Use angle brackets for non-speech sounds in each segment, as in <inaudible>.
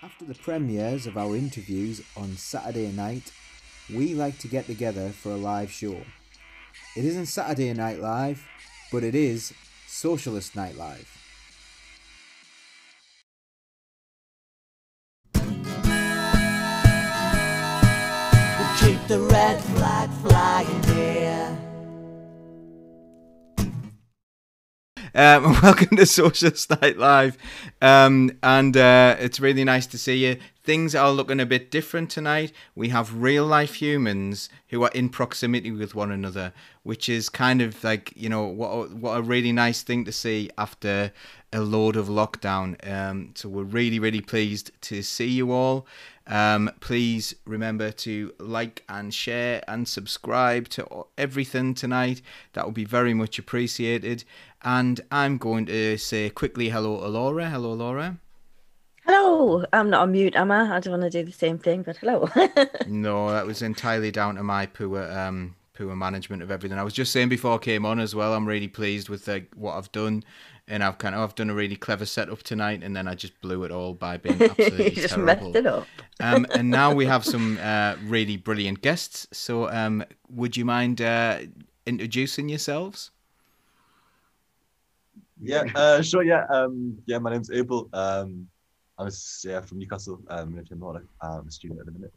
After the premieres of our interviews on Saturday night, we like to get together for a live show. It isn't Saturday Night Live, but it is Socialist Night Live. Keep the red flag flying. Um, <laughs> welcome to Socialist Night Live, um, and uh, it's really nice to see you. Things are looking a bit different tonight. We have real life humans who are in proximity with one another, which is kind of like you know what what a really nice thing to see after a load of lockdown. Um, so we're really really pleased to see you all. Um, please remember to like and share and subscribe to everything tonight. That would be very much appreciated. And I'm going to say quickly hello to Laura. Hello, Laura. Hello, I'm not on mute, am I? I don't want to do the same thing, but hello. <laughs> No, that was entirely down to my poor um poor management of everything. I was just saying before I came on as well. I'm really pleased with what I've done, and I've kind of I've done a really clever setup tonight, and then I just blew it all by being <laughs> absolutely you just terrible. messed it up. <laughs> um, and now we have some uh, really brilliant guests. So, um, would you mind uh, introducing yourselves? Yeah, <laughs> uh, sure. Yeah, um, yeah. My name's Abel. Um, I'm a, s- yeah from Newcastle. Um, in Timor. I'm a student at the minute.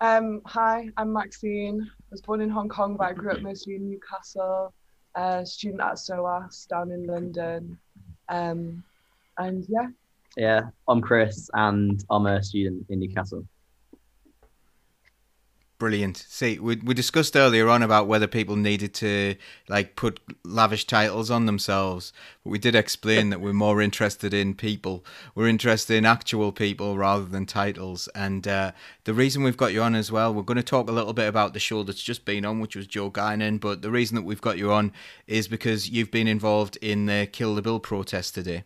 Um, hi, I'm Maxine. I was born in Hong Kong, but I grew up <laughs> mostly in Newcastle. Uh, student at SOAS down in London. Um, and yeah, Yeah, I'm Chris and I'm a student in Newcastle. Brilliant. See, we we discussed earlier on about whether people needed to like put lavish titles on themselves, but we did explain that we're more interested in people. We're interested in actual people rather than titles. And uh, the reason we've got you on as well, we're going to talk a little bit about the show that's just been on, which was Joe Guinan. But the reason that we've got you on is because you've been involved in the Kill the Bill protest today.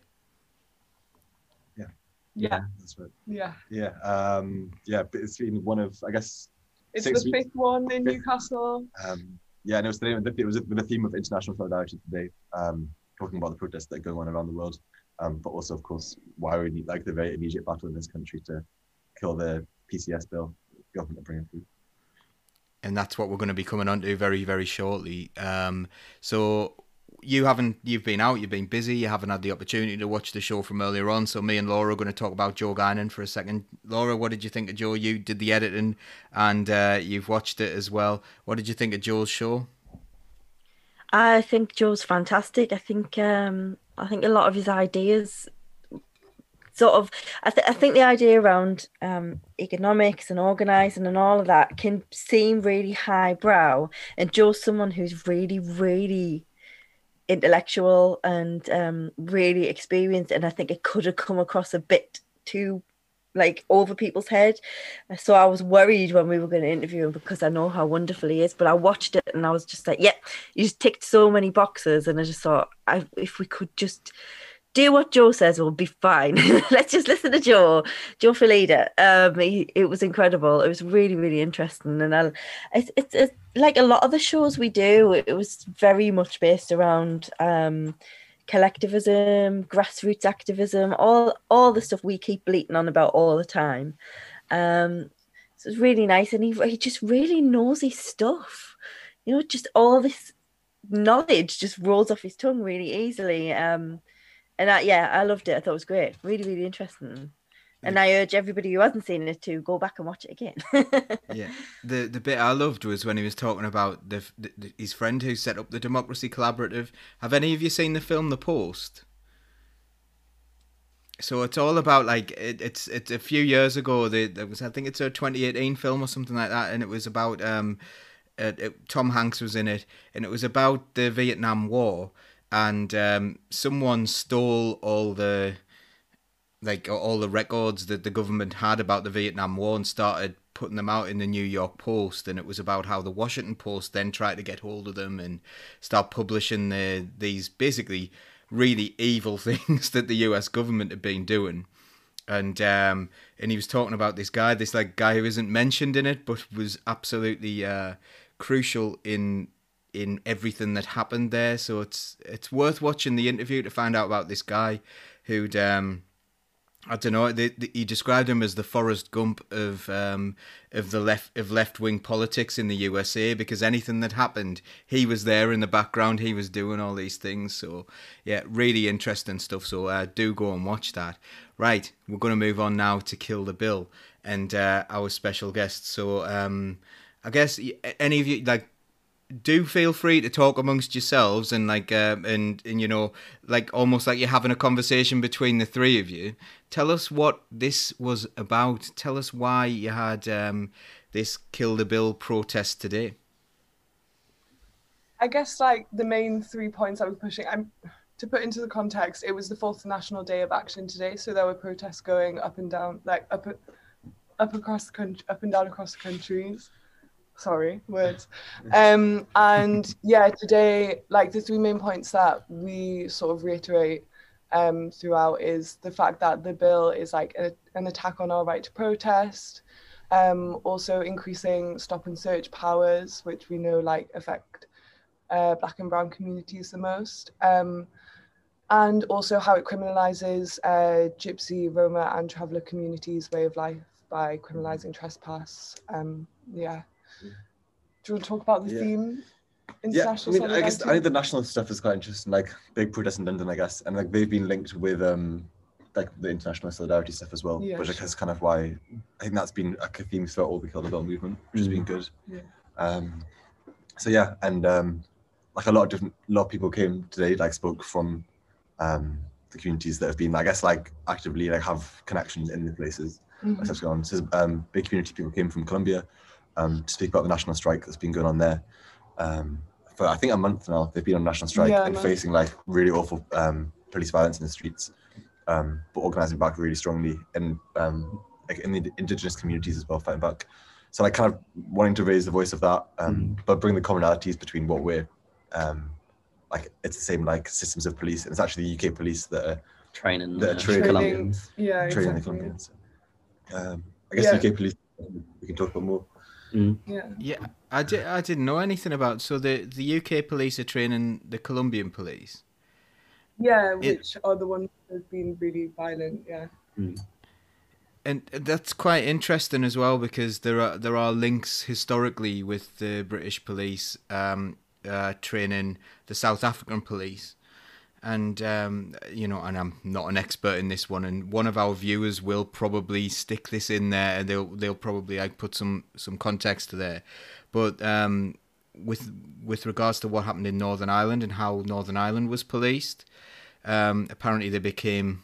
yeah, Yeah. That's right. yeah. Yeah. Um, yeah. But it's been one of I guess. It's Six the weeks. fifth one in Fifth. Newcastle. Um, yeah, and it was the. It was with the theme of international solidarity today. Um, talking about the protests that are going on around the world. Um, but also of course why we need like the very immediate battle in this country to kill the PCS bill government are bringing through. and that's what we're going to be coming on to very very shortly um so you haven't you've been out you've been busy you haven't had the opportunity to watch the show from earlier on so me and laura are going to talk about joe guinan for a second. Laura what did you think of joe? You did the editing and uh, you've watched it as well. What did you think of joe's show? I think Joe's fantastic. I think um, I think a lot of his ideas sort of I, th- I think the idea around um, economics and organizing and all of that can seem really highbrow and Joe's someone who's really really intellectual and um, really experienced and I think it could have come across a bit too like over people's head. So I was worried when we were going to interview him because I know how wonderful he is but I watched it and I was just like yep you just ticked so many boxes. And I just thought I, if we could just do what Joe says, we'll be fine. <laughs> Let's just listen to Joe, Joe Felida. Um, he, it was incredible. It was really, really interesting, and I, it's, it's it's like a lot of the shows we do. It was very much based around um, collectivism, grassroots activism, all all the stuff we keep bleating on about all the time. Um, so it's really nice, and he he just really knows his stuff. You know, just all this knowledge just rolls off his tongue really easily. Um, and I, yeah, I loved it. I thought it was great. Really, really interesting. And I urge everybody who hasn't seen it to go back and watch it again. <laughs> yeah the the bit i loved was when he was talking about the, the his friend who set up the democracy collaborative have any of you seen the film the post so it's all about like it, it's it's a few years ago the there was i think it's a 2018 film or something like that and it was about um uh, it, tom hanks was in it and it was about the vietnam war and um someone stole all the like all the records that the government had about the Vietnam War and started putting them out in the New York Post. And it was about how the Washington Post then tried to get hold of them and start publishing the these basically really evil <laughs> things that the US government had been doing. And um and he was talking about this guy this like guy who isn't mentioned in it but was absolutely uh crucial in in everything that happened there so it's it's worth watching the interview to find out about this guy who'd um I don't know. They, they, he described him as the Forrest Gump of um, of the left of left wing politics in the USA because anything that happened, he was there in the background. He was doing all these things. So yeah, really interesting stuff. So uh, do go and watch that. Right, we're going to move on now to Kill the Bill and uh, our special guest. So um, I guess any of you like do feel free to talk amongst yourselves and like um, and and you know like almost like you're having a conversation between the three of you tell us what this was about tell us why you had um, this kill the bill protest today I guess like the main three points I was pushing. I'm to put into the context. It was the fourth National Day of Action today, so there were protests going up and down, like up, up across the country, up and down across the countries. Sorry, words. <laughs> Um, and yeah, today, like the three main points that we sort of reiterate um, throughout is the fact that the bill is like a, an attack on our right to protest. Um, also increasing stop and search powers, which we know like affect uh, black and brown communities the most. Um, and also how it criminalizes uh, Gypsy, Roma, and traveller communities' way of life by criminalizing trespass. Um, yeah. Do you want to talk about the Yeah. theme? Yeah, I mean, I guess I think the national stuff is quite interesting. Like big protests in London, I guess, and like they've been linked with um like the international solidarity stuff as well, Yeah, which I sure. guess is kind of why I think that's been like a theme throughout all the Kill the Bill movement, which has been good. Yeah. Um, so yeah, and um, like a lot of different, a lot of people came today, like spoke from um the communities that have been, I guess, like actively like have connections in the places Mhm. that's going on. So um, big community people came from Colombia um, to speak about the national strike that's been going on there. Um, for I think a month now, they've been on national strike Yeah, and no. facing like really awful um, police violence in the streets, um, but organising back really strongly and um, like in the indigenous communities as well, fighting back. So like kind of wanting to raise the voice of that, um, but bring the commonalities between what we're um, like. It's the same like systems of police, and it's actually the UK police that are Training The the training- Colombians. Yeah, training the. Colombians. Um, I guess Yeah. UK police. We can talk about more. Yeah. yeah I, di- I didn't know anything about so the, the uk police are training the colombian police Yeah, It- which are the ones that have been really violent. Yeah. and that's quite interesting as well because there are there are links historically with the British police um, uh, training the South African police, and um, you know, and I'm not an expert in this one, and one of our viewers will probably stick this in there, and they'll they'll probably like put some some context there, but um, with with regards to what happened in Northern Ireland and how Northern Ireland was policed, um, apparently they became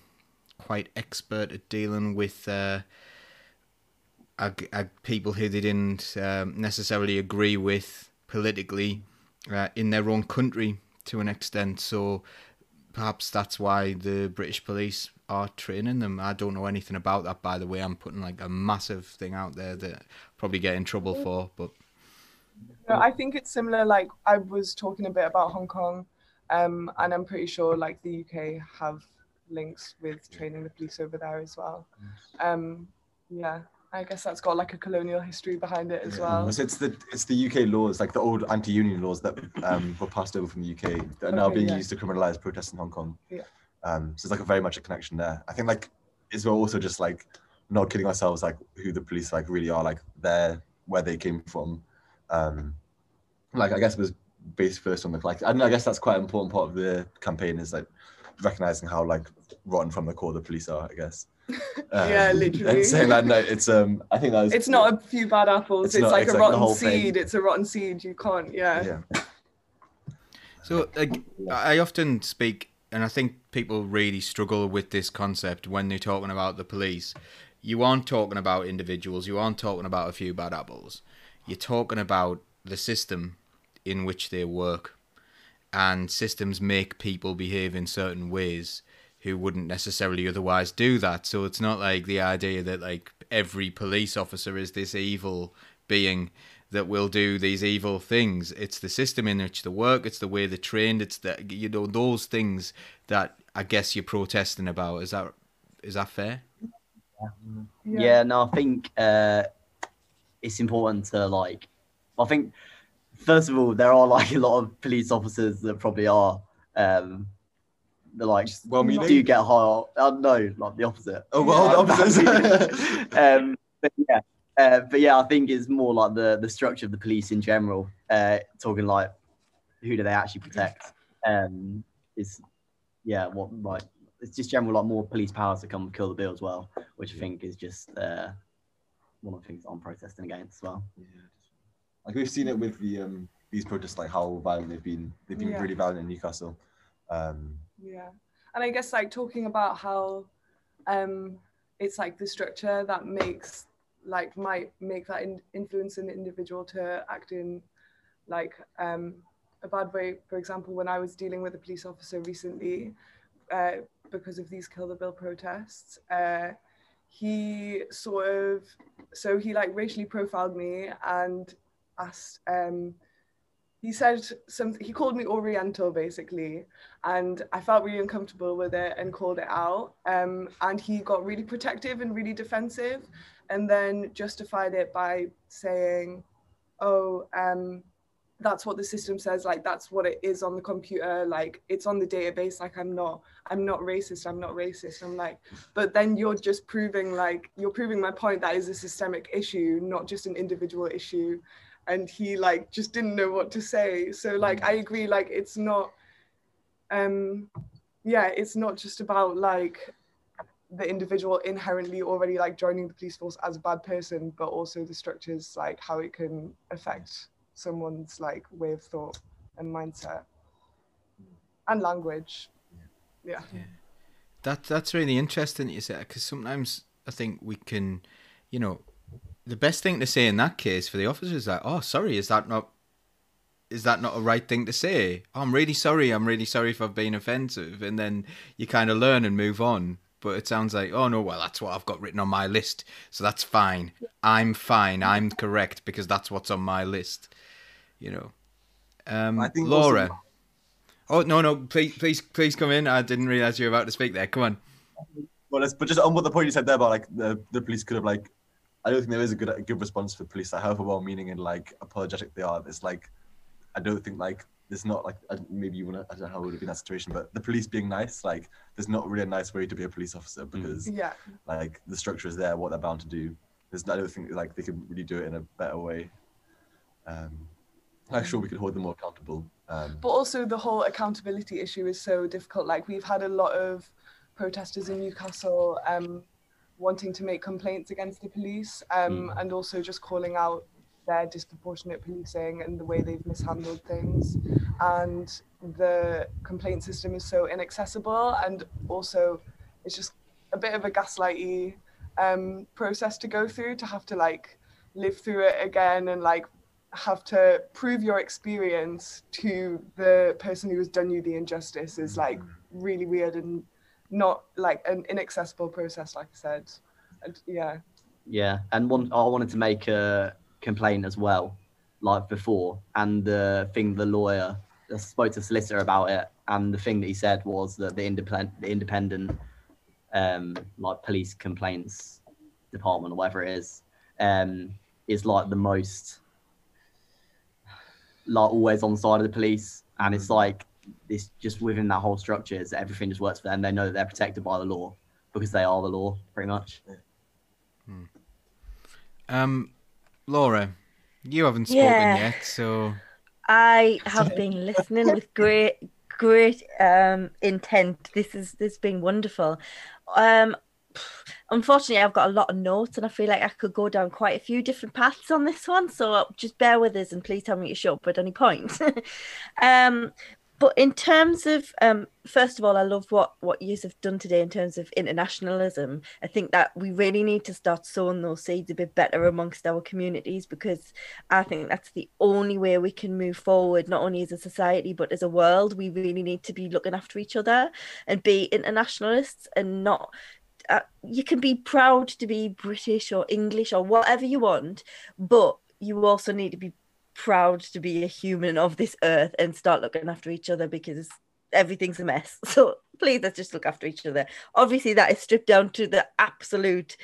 quite expert at dealing with uh, ag- ag- people who they didn't um, necessarily agree with politically uh, in their own country to an extent. So perhaps that's why the British police are training them. I don't know anything about that, by the way. I'm putting like a massive thing out there that I'll probably get in trouble for, but No, I think it's similar. Like I was talking a bit about Hong Kong, um, and I'm pretty sure like the UK have links with training the police over there as well. Um, yeah, I guess that's got like a colonial history behind it as well. So it's the it's the UK laws, like the old anti-union laws that um, were passed over from the UK that are now Okay, being yeah. used to criminalise protests in Hong Kong. Yeah. Um, so it's like a very much a connection there. I think like it's also just like not kidding ourselves like who the police like really are, like they're where they came from. Um, like I guess it was based first on the like I, know, I guess that's quite an important part of the campaign is like recognizing how like rotten from the core the police are. I guess. Yeah, Um, literally. And saying that no, it's um I think that was It's not a few bad apples. It's It's, not- like it's a like rotten whole thing. seed. It's a rotten seed. You can't. Yeah. yeah. So like, I often speak, and I think people really struggle with this concept when they're talking about the police. You aren't talking about individuals. You aren't talking about a few bad apples. You're talking about the system in which they work, and systems make people behave in certain ways who wouldn't necessarily otherwise do that. So it's not like the idea that like every police officer is this evil being that will do these evil things. It's the system in which they work. It's the way they're trained. It's the you know those things that I guess you're protesting about. Is that is that fair? Yeah. no, I think uh, it's important to like. I think first of all, there are like a lot of police officers that probably are um, the like well you meaning. do get high. Uh, no, like the opposite. Oh well, the <laughs> opposite. um, but yeah, uh, but yeah, I think it's more like the the structure of the police in general. Uh, talking like who do they actually protect? Um, is yeah, what like it's just general like more police powers to come and kill the bill as well, which I think is just uh, one of the things I'm protesting against as well. Yeah. Like we've seen it with the um these protests, like how violent they've been. They've been Yeah. really violent in Newcastle. Um, Yeah. And I guess like talking about how um it's like the structure that makes like might make that in, influence an individual to act in like um a bad way. For example, when I was dealing with a police officer recently, uh, because of these kill the bill protests, uh, he sort of so he like racially profiled me and asked um he said something he called me oriental basically and i felt really uncomfortable with it and called it out um and he got really protective and really defensive and then justified it by saying oh um that's what the system says like that's what it is on the computer like it's on the database like i'm not i'm not racist i'm not racist i'm like but then you're just proving like you're proving my point that is a systemic issue not just an individual issue and he like just didn't know what to say. So like i agree like it's not um yeah it's not just about like the individual inherently already like joining the police force as a bad person but also the structures like how it can affect someone's like way of thought and mindset and language. Yeah. Yeah. That that's really interesting you say because sometimes I think we can, you know, the best thing to say in that case for the officer is like, oh, sorry, is that not, is that not a right thing to say? Oh, I'm really sorry. I'm really sorry if I've been offensive, and then you kind of learn and move on. But it sounds like, oh no, well that's what I've got written on my list, so that's fine. I'm fine. I'm correct because that's what's on my list. You know, um, I think also- Laura. Oh no no! Please please please come in. I didn't realize you were about to speak there. Come on. well, let's, but just on what the point you said there about like the, the police could have like, I don't think there is a good a good response for police. Like, however well-meaning and like apologetic they are, it's like, I don't think like there's not like I- maybe you want to I don't know how it would have been that situation, but the police being nice, like there's not really a nice way to be a police officer because yeah like the structure is there, what they're bound to do. There's I don't think like they can really do it in a better way. Um, I'm sure we could hold them more accountable. Um, but also the whole accountability issue is so difficult like we've had a lot of protesters in newcastle um, wanting to make complaints against the police um, and also just calling out their disproportionate policing and the way they've mishandled things. And the complaint system is so inaccessible and also it's just a bit of a gaslighty um, process to go through to have to like live through it again and like have to prove your experience to the person who has done you the injustice is like really weird and not like an inaccessible process like i said. And, yeah. Yeah, and one I wanted to make a complaint as well, like before, and the thing the lawyer I spoke to the solicitor about it, and the thing that he said was that the independent, the independent, um, like police complaints department or whatever it is, um, is like the most, like always on the side of the police, and it's like it's just within that whole structure is that everything just works for them. They know that they're protected by the law because they are the law, pretty much. Um, Laura, you haven't spoken Yeah. yet, so I have been listening with great, great um, intent. This is this has been wonderful. Um, unfortunately, I've got a lot of notes, and I feel like I could go down quite a few different paths on this one. So just bear with us, and please tell me to shut up at any point. <laughs> um, but in terms of um, first of all, I love what what you have done today in terms of internationalism. I think that we really need to start sowing those seeds a bit better amongst our communities because I think that's the only way we can move forward, not only as a society but as a world. We really need to be looking after each other and be internationalists and not. Uh, you can be proud to be British or English or whatever you want, but you also need to be proud to be a human of this earth and start looking after each other because everything's a mess. <laughs> So please let's just look after each other. Obviously, that is stripped down to the absolute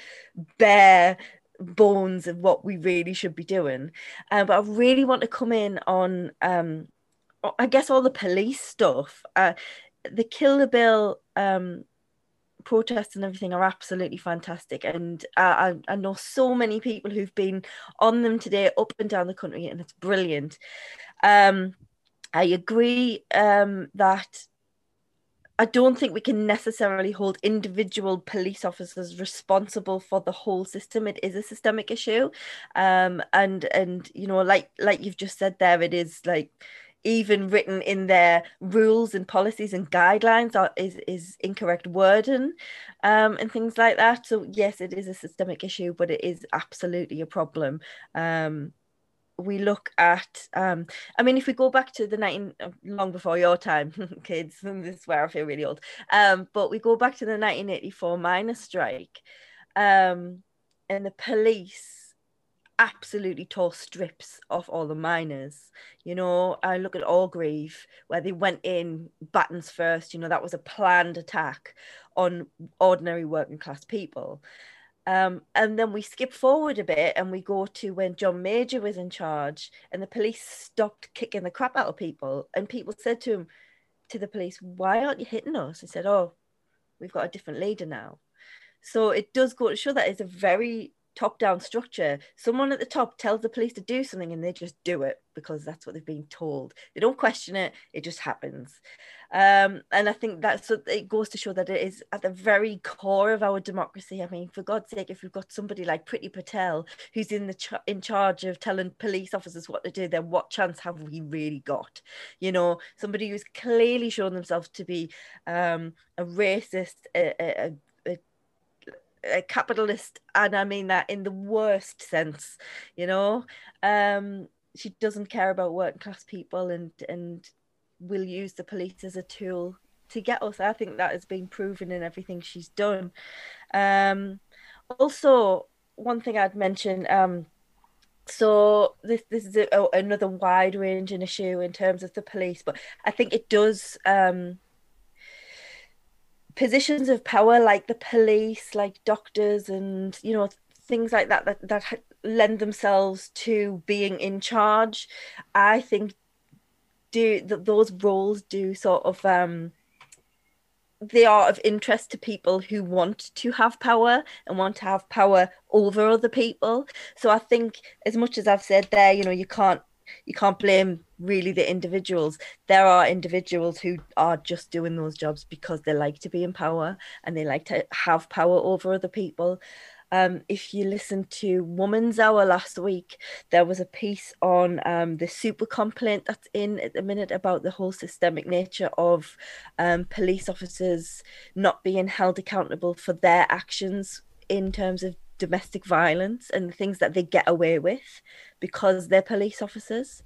bare bones of what we really should be doing. Uh, but I really want to come in on, um, I guess, all the police stuff. Uh, the Kill the Bill um, protests and everything are absolutely fantastic. And I, I know so many people who've been on them today up and down the country, and it's brilliant. Um, I agree um, that I don't think we can necessarily hold individual police officers responsible for the whole system. It is a systemic issue, um, and and you know, like like you've just said there, it is like even written in their rules and policies and guidelines are, is is incorrect wording um, and things like that. So yes, it is a systemic issue, but it is absolutely a problem. Um, we look at um i mean if we go back to the 19 uh, long before your time <laughs> kids <laughs> this is where i feel really old um but we go back to the 1984 miners strike um and the police absolutely tore strips off all the miners you know i look at Orgreave where they went in battens first you know that was a planned attack on ordinary working class people um, and then we skip forward a bit and we go to when John Major was in charge and the police stopped kicking the crap out of people. And people said to him, to the police, why aren't you hitting us? He said, oh, we've got a different leader now. So it does go to show that it's a very top down structure. Someone at the top tells the police to do something and they just do it because that's what they've been told. They don't question it, it just happens. Um, and I think that's so it goes to show that it is at the very core of our democracy. I mean, for God's sake, if we've got somebody like Priti Patel who's in the ch- in charge of telling police officers what to do, then what chance have we really got? You know, somebody who's clearly shown themselves to be um, a racist, a, a, a capitalist and i mean that in the worst sense you know? Um she doesn't care about working class people and and will use the police as a tool to get us. I think that has been proven in everything she's done. Um also one thing i'd mention um so this this is a, another wide ranging issue in terms of the police but i think it does um positions of power like the police like doctors and you know things like that that, that lend themselves to being in charge. I think do that those roles do sort of um they are of interest to people who want to have power and want to have power over other people. So i think as much as i've said there you know you can't you can't blame really the individuals. There are individuals who are just doing those jobs because they like to be in power and they like to have power over other people. Um, if you listen to Woman's Hour last week, there was a piece on um, the super complaint that's in at the minute about the whole systemic nature of um, police officers not being held accountable for their actions in terms of domestic violence and the things that they get away with because they're police officers.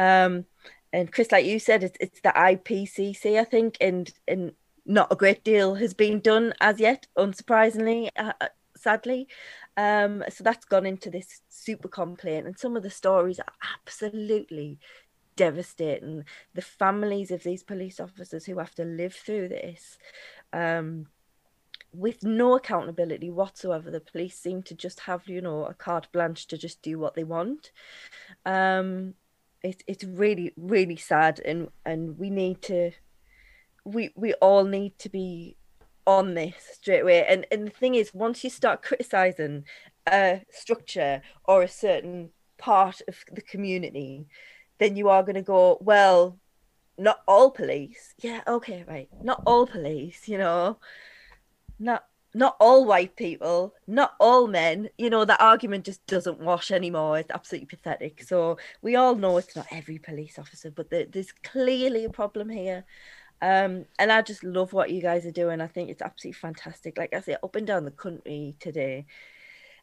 Um, and Chris, like you said, it's, it's the IPCC, I think, and and not a great deal has been done as yet, unsurprisingly, uh, uh, sadly. Um, so that's gone into this super complaint, and some of the stories are absolutely devastating. The families of these police officers who have to live through this. Um, with no accountability whatsoever. The police seem to just have, you know, a carte blanche to just do what they want. Um, it, it's really, really sad, and and we need to, we we all need to be on this straight away. And and the thing is, once you start criticizing a structure or a certain part of the community, then you are going to go, well, not all police. Yeah, okay, right. Not all police, you know not not all white people, not all men. You know, that argument just doesn't wash anymore. It's absolutely pathetic. So we all know it's not every police officer, but there's clearly a problem here. Um, and I just love what you guys are doing. I think it's absolutely fantastic. Like I say, up and down the country today.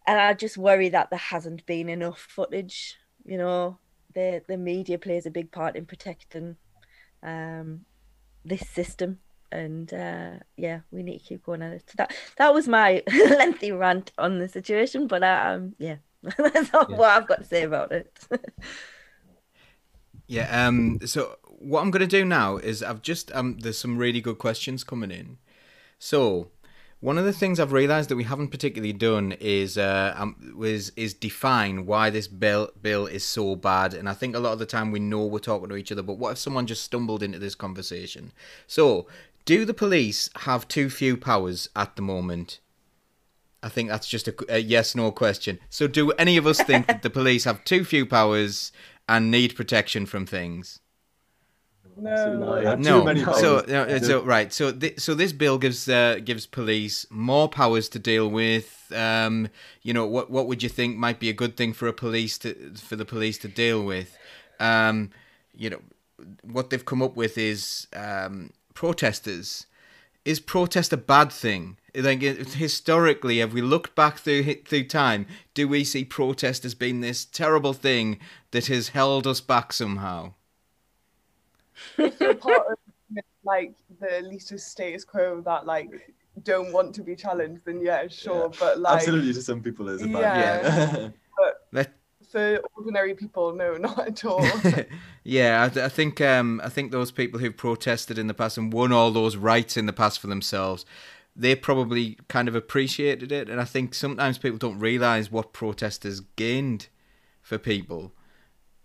And I just worry that there hasn't been enough footage. You know, the the media plays a big part in protecting um, this system and uh, yeah, we need to keep going at it. So that that was my <laughs> lengthy rant on the situation, but uh, um, yeah, <laughs> that's yeah. what I've got to say about it. <laughs> yeah. Um. So what I'm gonna do now is I've just um. There's some really good questions coming in. So one of the things I've realised that we haven't particularly done is uh, um, was is define why this bill bill is so bad. And I think a lot of the time we know we're talking to each other, but what if someone just stumbled into this conversation? So Do the police have too few powers at the moment? I think that's just a, a yes no question. So, do any of us think that the <laughs> police have too few powers and need protection from things? No. Yeah, too no. many so, no, so right. So, th- so this bill gives uh, gives police more powers to deal with. Um, you know, what what would you think might be a good thing for a police to for the police to deal with? Um, you know, what they've come up with is um, protesters. Is protest a bad thing? Like historically, have we looked back through through time? Do we see protest as being this terrible thing that has held us back somehow? if you're part of like the elitist status quo that like don't want to be challenged, then yeah, sure. But like Absolutely, to some people it's a bad Yeah. Let <laughs> for ordinary people, no, <laughs> not at all. <laughs> yeah, I, th- I think um, I think those people who've protested in the past and won all those rights in the past for themselves, they probably kind of appreciated it. And I think sometimes people don't realise what protesters gained for people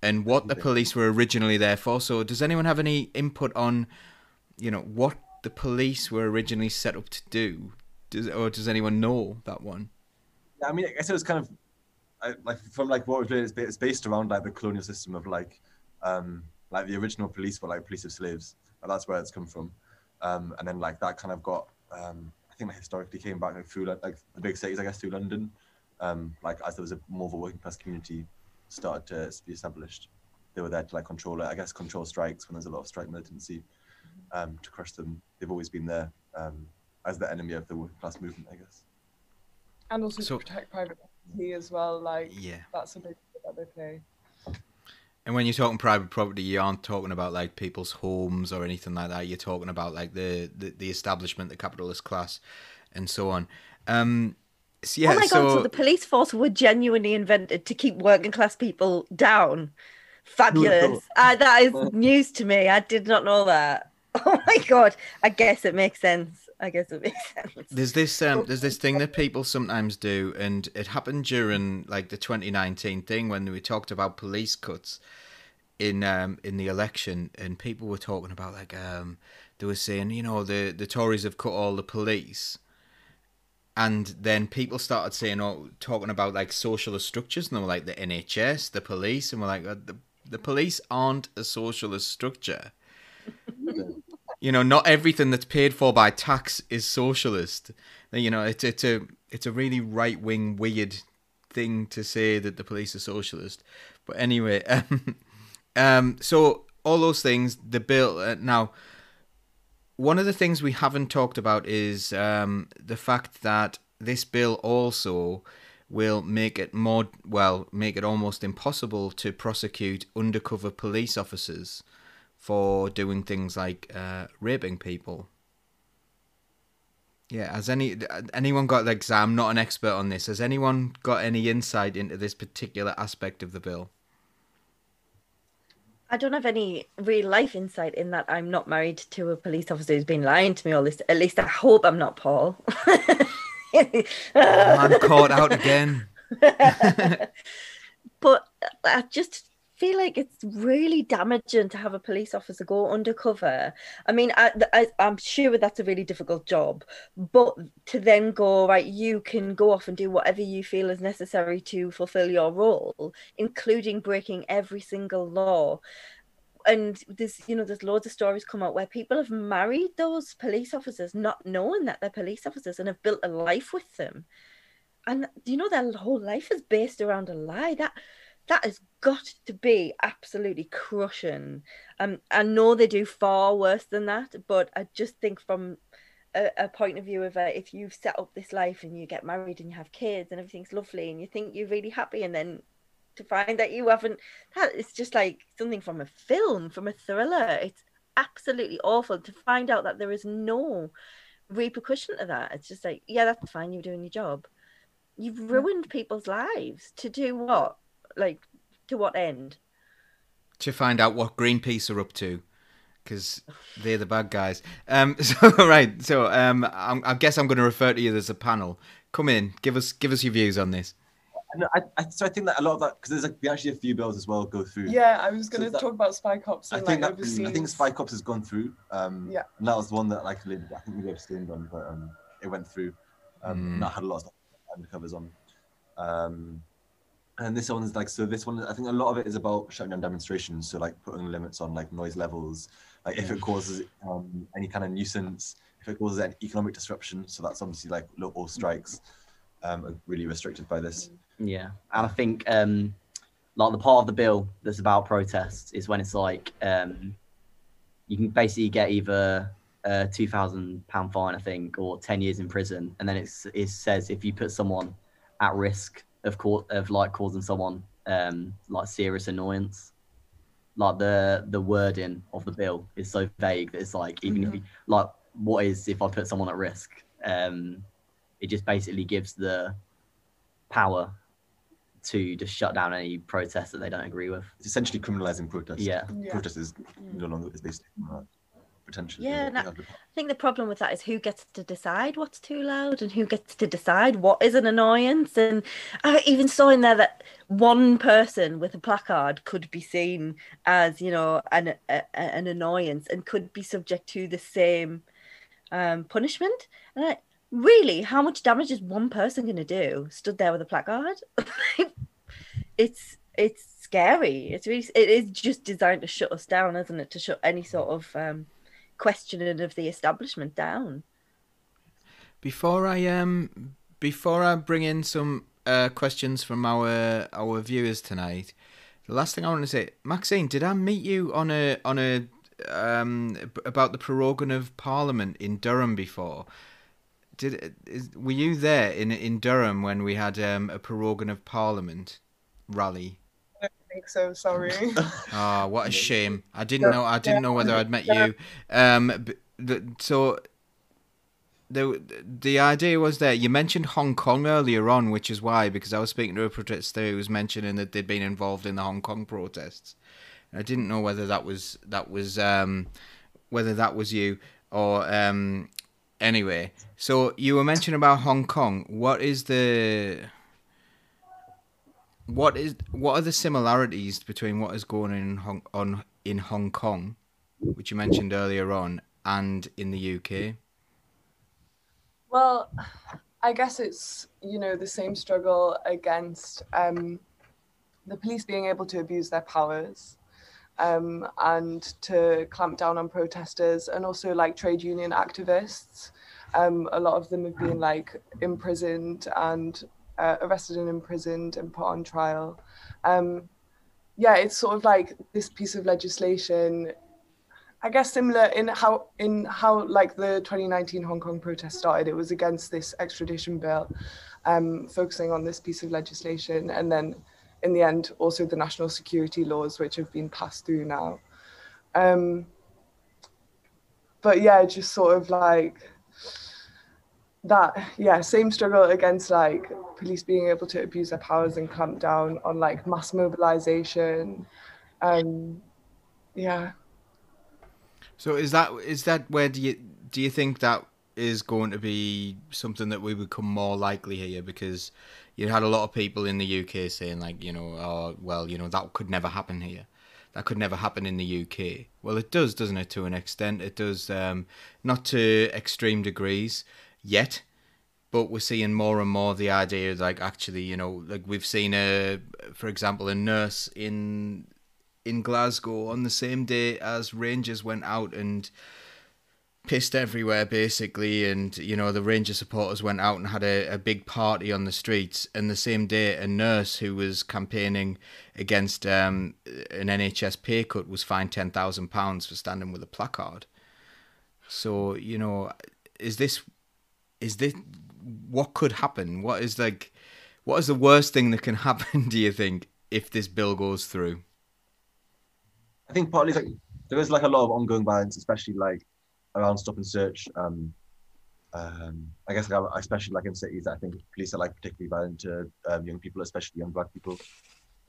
and what the police were originally there for. So, does anyone have any input on, you know, what the police were originally set up to do? Does, or does anyone know that one? I mean, I guess it was kind of I, like from like what was it's, ba- it's based around like the colonial system of like um like the original police were like police of slaves. And that's where it's come from. Um, and then like that kind of got um I think like historically came back like through like, like the big cities, I guess, through London. Um, like as there was a more of a working class community started to be established, they were there to like control it. I guess control strikes when there's a lot of strike militancy um, to crush them. They've always been there um, as the enemy of the working class movement, I guess. and also So- to protect private property as well. Like Yeah. that's a big role that they play. And when you're talking private property, you aren't talking about like people's homes or anything like that. You're talking about like the the, the establishment, the capitalist class, and so on. Um, so, yeah, oh my so, god! So the police force were genuinely invented to keep working class people down. Fabulous! Uh, that is news to me. I did not know that. <laughs> Oh my god! I guess it makes sense. I guess it makes <laughs> sense. there's this um, there's this thing that people sometimes do, and it happened during like the 2019 thing when we talked about police cuts in um in the election, and people were talking about like um they were saying you know the the Tories have cut all the police. and then people started saying, "Oh, talking about like socialist structures," and they were like the NHS, the police, and we're like, uh, the the police aren't a socialist structure. <laughs> you know, not everything that's paid for by tax is socialist. You know, it's it's a it's a really right wing weird thing to say that the police are socialist. But anyway, <laughs> um, um so all those things, the bill uh, now one of the things we haven't talked about is um, the fact that this bill also will make it more well make it almost impossible to prosecute undercover police officers for doing things like uh, raping people. Yeah, has any anyone got like I'm not an expert on this. Has anyone got any insight into this particular aspect of the bill? I don't have any real life insight in that I'm not married to a police officer who's been lying to me all this. At least I hope I'm not Paul. <laughs> I'm caught out <laughs> again. but I just feel like it's really damaging to have a police officer go undercover. I mean, I, I, I'm sure that's a really difficult job, but to then go, right, you can go off and do whatever you feel is necessary to fulfill your role, including breaking every single law. And there's, you know, there's loads of stories come out where people have married those police officers, not knowing that they're police officers, and have built a life with them. And you know, their whole life is based around a lie. That that has got to be absolutely crushing. Um, I know they do far worse than that, but I just think from a, a point of view of uh, if you've set up this life and you get married and you have kids and everything's lovely and you think you're really happy, and then to find that you haven't, that is just like something from a film, from a thriller. It's absolutely awful to find out that there is no repercussion to that. It's just like, yeah, that's fine. You're doing your job. You've ruined people's lives to do what? Like, to what end? to find out what Greenpeace are up to, because they're the bad guys. Um, <laughs> so right, so um, I'm, I guess I'm going to refer to you as a panel. Come in, give us give us your views on this. And I, I, so I think that a lot of that because there's like actually a few bills as well go through. Yeah, I was So going to that- talk about spy cops I think like that overseas. I think Spy Cops has gone through. Um, Yeah. And that was the one that like I think we abstained on, but um, it went through. Um, Mm. and that had a lot of undercovers on. Um, and this one's like so. This one, I think a lot of it is about shutting down demonstrations. So like putting limits on like noise levels, like if it causes um, any kind of nuisance, if it causes any economic disruption. So that's obviously like local strikes um, are really restricted by this. Yeah, and I think um, like the part of the bill that's about protests is when it's like um, you can basically get either a two thousand pound fine, I think, or ten years in prison, and then it's it says if you put someone at risk of court of like causing someone um, like serious annoyance. Like the the wording of the bill is so vague that it's like even if you like what is if I put someone at risk? Um, it just basically gives the power to just shut down any protest that they don't agree with. It's essentially criminalizing protest. Yeah. Yeah. Protest is no longer is based on that potentially. Yeah, you that- have the- I think the problem with that is who gets to decide what's too loud and who gets to decide what is an annoyance. And I even saw in there that one person with a placard could be seen as, you know, an a- an annoyance and could be subject to the same um, punishment. And I, really, how much damage is one person going to do? Stood there with a placard. <laughs> it's it's scary. It's really it is just designed to shut us down, isn't it? To shut any sort of um, questioning of the establishment down. Before I um before I bring in some uh, questions from our our viewers tonight, the last thing I want to say, Maxine, did I meet you on a on a um about the proroguing of Parliament in Durham before? Did is, were you there in in Durham when we had um, a proroguing of Parliament rally? I think so. Sorry. Oh, <laughs> what a shame! I didn't know. I didn't know whether I'd met you. Um, so the the idea was that you mentioned Hong Kong earlier on, which is why because I was speaking to a protester who was mentioning that they'd been involved in the Hong Kong protests. I didn't know whether that was that was um, whether that was you or um, anyway. So you were mentioning about Hong Kong. What is the what is what are the similarities between what is going on in Hong on in Hong Kong, which you mentioned earlier on, and in the UK? Well, I guess it's you know the same struggle against um, the police being able to abuse their powers um, and to clamp down on protesters and also like trade union activists. Um, a lot of them have been like imprisoned and uh, arrested and imprisoned and put on trial. Um, yeah, it's sort of like this piece of legislation I guess similar in how in how like the 2019 Hong Kong protest started. It was against this extradition bill, um, focusing on this piece of legislation, and then in the end also the national security laws which have been passed through now. Um, but yeah, just sort of like that. Yeah, same struggle against like police being able to abuse their powers and clamp down on like mass mobilization. Um, yeah. So is that is that where do you do you think that is going to be something that we become more likely here because you had a lot of people in the UK saying like you know oh well you know that could never happen here that could never happen in the UK well it does doesn't it to an extent it does um, not to extreme degrees yet but we're seeing more and more the idea of like actually you know like we've seen a for example a nurse in in Glasgow on the same day as Rangers went out and pissed everywhere basically and you know the Ranger supporters went out and had a, a big party on the streets. And the same day a nurse who was campaigning against um, an NHS pay cut was fined ten thousand pounds for standing with a placard. So you know is this is this what could happen what is like what is the worst thing that can <laughs> happen do you think if this bill goes through I think partly like there is like a lot of ongoing violence, especially like around stop and search. Um, um, I guess like, especially like in cities, I think police are like particularly violent to um, young people, especially young black people.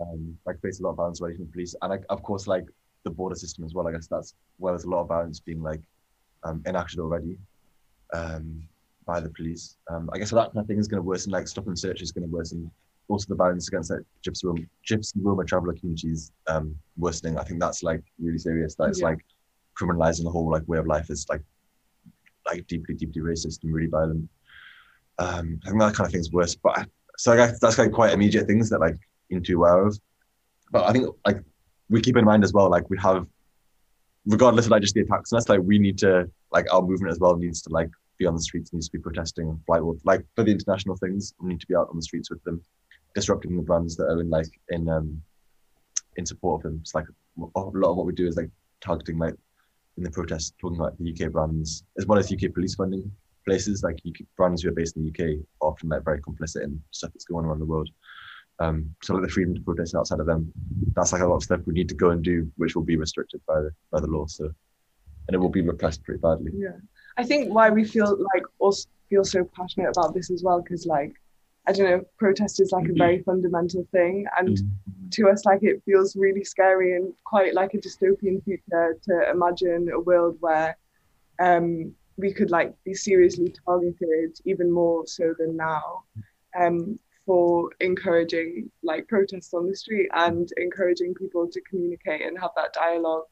Um, like face a lot of violence away from police, and like of course like the border system as well. I guess that's where there's a lot of violence being like um, enacted already um, by the police. Um, I guess that kind of thing is going to worsen. Like stop and search is going to worsen also the violence against like gypsy Roma, gypsy Roma traveler communities um, worsening. I think that's like really serious. That's Yeah. like criminalizing the whole like way of life is like like deeply, deeply racist and really violent. Um, I think that kind of thing's worse. But I, so I guess that's like quite immediate things that like you need to aware of. But I think like we keep in mind as well, like we have, regardless of like just the attacks on us, like we need to like our movement as well needs to like be on the streets, needs to be protesting with like for the international things, we need to be out on the streets with them, disrupting the brands that are in like in um in support of them. It's like a lot of what we do is like targeting like in the protests, talking about the UK brands as well as UK police funding places like UK brands who are based in the UK are often like very complicit in stuff that's going on around the world. Um, so like the freedom to protest outside of them, that's like a lot of stuff we need to go and do, which will be restricted by the by the law. So, and it will be repressed pretty badly. Yeah, I think why we feel like us feel so passionate about this as well, because like I don't know, protest is like a very fundamental thing, and to us, like it feels really scary and quite like a dystopian future to imagine a world where um, we could like be seriously targeted even more so than now um, for encouraging like protests on the street and encouraging people to communicate and have that dialogue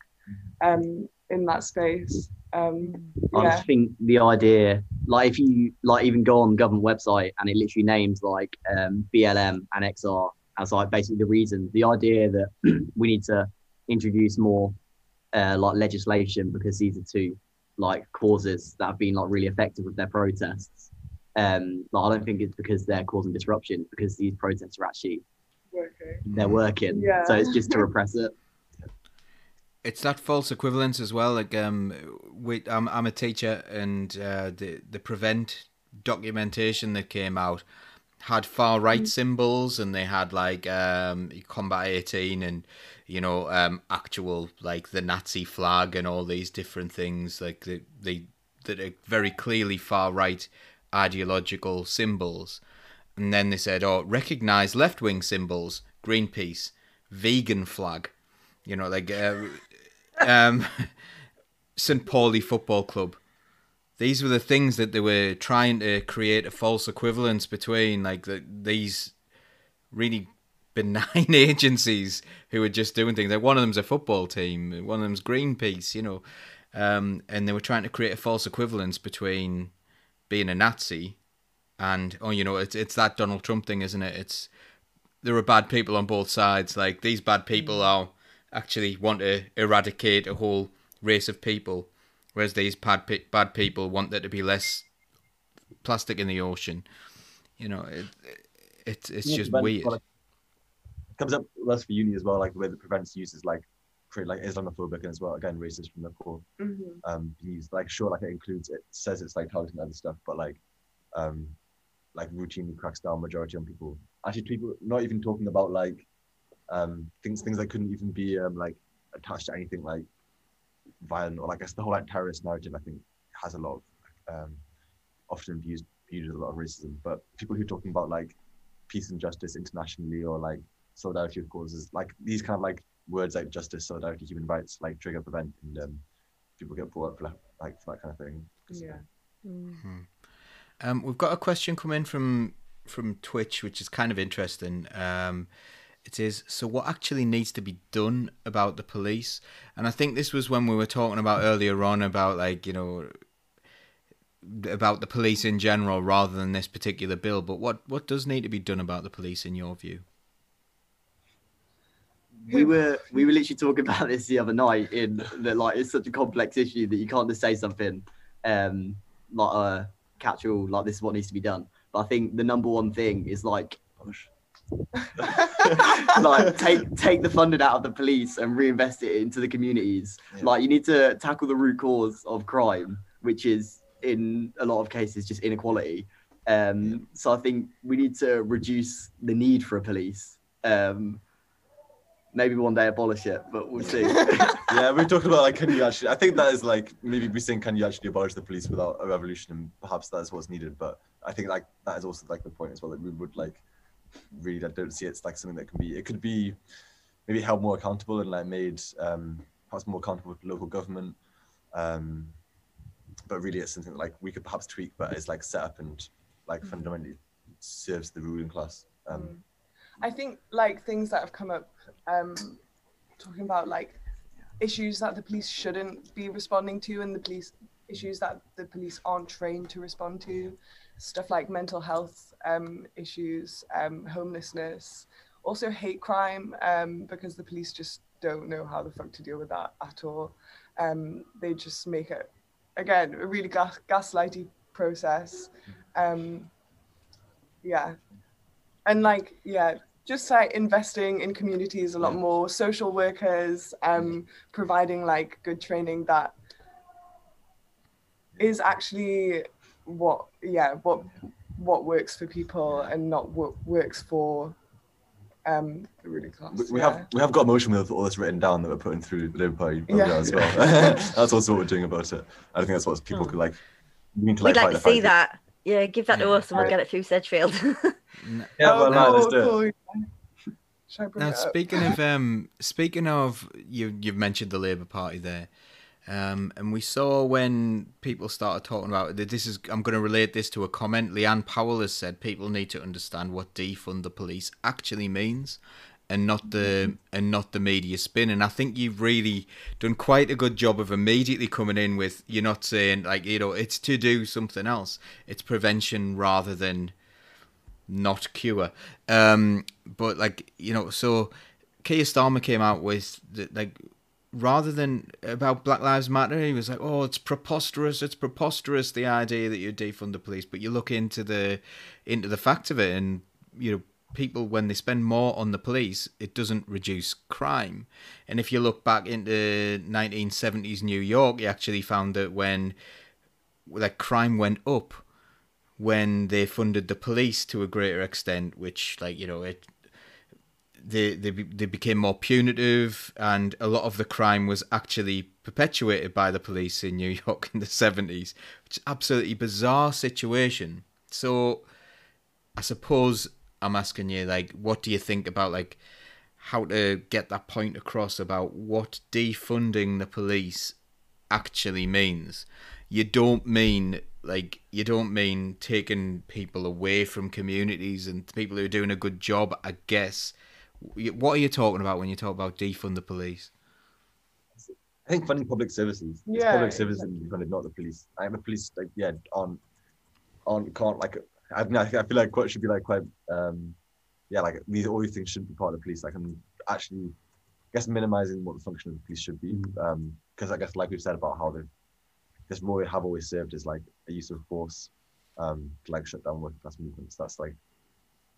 um, in that space. Um, I yeah. think the idea, like if you like even go on the government website and it literally names like um, BLM and XR as like basically the reason, the idea that <clears throat> we need to introduce more uh, like legislation because these are two like causes that have been like really effective with their protests. Um, like, I don't think it's because they're causing disruption, because these protests are actually Okay. they're working. Yeah. So it's just to repress it. It's that false equivalence as well. Like um, we, I'm I'm a teacher, and uh, the the prevent documentation that came out had far right symbols, and they had like um, combat 18, and you know um, actual like the Nazi flag and all these different things like the they that are very clearly far right ideological symbols. And then they said, "Oh, recognize left wing symbols: Greenpeace, vegan flag." You know, like uh, um, <laughs> St. Pauli Football Club. These were the things that they were trying to create a false equivalence between, like the, these really benign <laughs> agencies who were just doing things. Like one of them's a football team, one of them's Greenpeace, you know, um, and they were trying to create a false equivalence between being a Nazi and oh, you know, it's it's that Donald Trump thing, isn't it? It's there are bad people on both sides. Like these bad people are actually want to eradicate a whole race of people, whereas these bad pe- bad people want there to be less plastic in the ocean. You know, it, it it's Yeah, just but, weird. well, it comes up less for uni as well, like the way that prevents use is like pretty like Islamophobic and as well, again racist from the core. Mhm. Um he's like sure like it includes it says it's like targeting other stuff, but like um like routinely cracks down majority on people. Actually people not even talking about like um things things that couldn't even be um like attached to anything like violent or like I guess the whole like terrorist narrative I think has a lot of um often views viewed as a lot of racism. But people who are talking about like peace and justice internationally or like solidarity with causes, like these kind of like words like justice, solidarity, human rights, like trigger prevent, and um, people get brought up for that, like for that kind of thing. Yeah. Um, we've got a question come in from from Twitch, which is kind of interesting. Um, it is so what actually needs to be done about the police, and I think this was when we were talking about earlier on about like you know about the police in general rather than this particular bill. But what what does need to be done about the police in your view? we were we were literally talking <laughs> about this the other night in that like it's such a complex issue that you can't just say something um like a catch-all like this is what needs to be done but i think the number one thing is like <laughs> like take take the funding out of the police and reinvest it into the communities Yeah. like you need to tackle the root cause of crime which is in a lot of cases just inequality um so i think we need to reduce the need for a police um maybe one day abolish it, but we'll see. <laughs> <laughs> yeah, we're talking about like, can you actually? I think that is like maybe we're saying, can you actually abolish the police without a revolution? And perhaps that is what's needed. But I think like that is also like the point as well that we would like really I don't see it's like something that can be. It could be maybe held more accountable and like made um, perhaps more accountable to local government. Um, but really, it's something that, like we could perhaps tweak, but it's like set up and like fundamentally serves the ruling class. Um, I think like things that have come up, um, talking about like issues that the police shouldn't be responding to, and the police issues that the police aren't trained to respond to, stuff like mental health um, issues, um, homelessness, also hate crime, um, because the police just don't know how the fuck to deal with that at all. Um, they just make it again a really gas- gaslighty process. Um, yeah, and like yeah just like investing in communities a lot more social workers um providing like good training that is actually what yeah what what works for people and not what works for um the ruling class We, we yeah. have we have got motion with all this written down that we're putting through the Labour Party Yeah. as well. <laughs> <laughs> that's also what we're doing about it. I think that's what people could like. We need to like We'd like to see fight. that. Yeah, give that to Yeah. us and we'll get it through Sedgefield. <laughs> Yeah, oh, well, no, let's do it. cool, yeah. Should I bring Now, speaking of um, speaking of you, you've mentioned the Labour Party there, um, and we saw when people started talking about that. This is I'm going to relate this to a comment. Leanne Powell has said people need to understand what defund the police actually means, and not the and not the media spin. And I think you've really done quite a good job of immediately coming in with you're not saying like you know it's to do something else. It's prevention rather than not cure. Um, but like you know, so Keir Starmer came out with the, like rather than about Black Lives Matter, he was like, "Oh, it's preposterous! It's preposterous the idea that you defund the police." But you look into the into the fact of it, and you know, people when they spend more on the police, it doesn't reduce crime. And if you look back into 1970s New York, you actually found that when like crime went up when they funded the police to a greater extent, which like you know it they they they became more punitive, and a lot of the crime was actually perpetuated by the police in New <laughs> York in the seventies, which is absolutely bizarre situation. So, I suppose I'm asking you like, what do you think about like how to get that point across about what defunding the police actually means? You don't mean like you don't mean taking people away from communities and people who are doing a good job. I guess. What are you talking about when you talk about defund the police? I think funding public services. It's Yeah, public services and funded, not the police. I think the police, like, yeah, aren't, aren't, can't like. I, mean, I I feel like quite should be like quite, um, yeah, like these all these things shouldn't be part of the police. Like, I'm actually, I guess, minimizing what the function of the police should be. Um, because I guess, like we've said about how they, this role have always served as like a use of force, um, to like shut down working class movements. That's like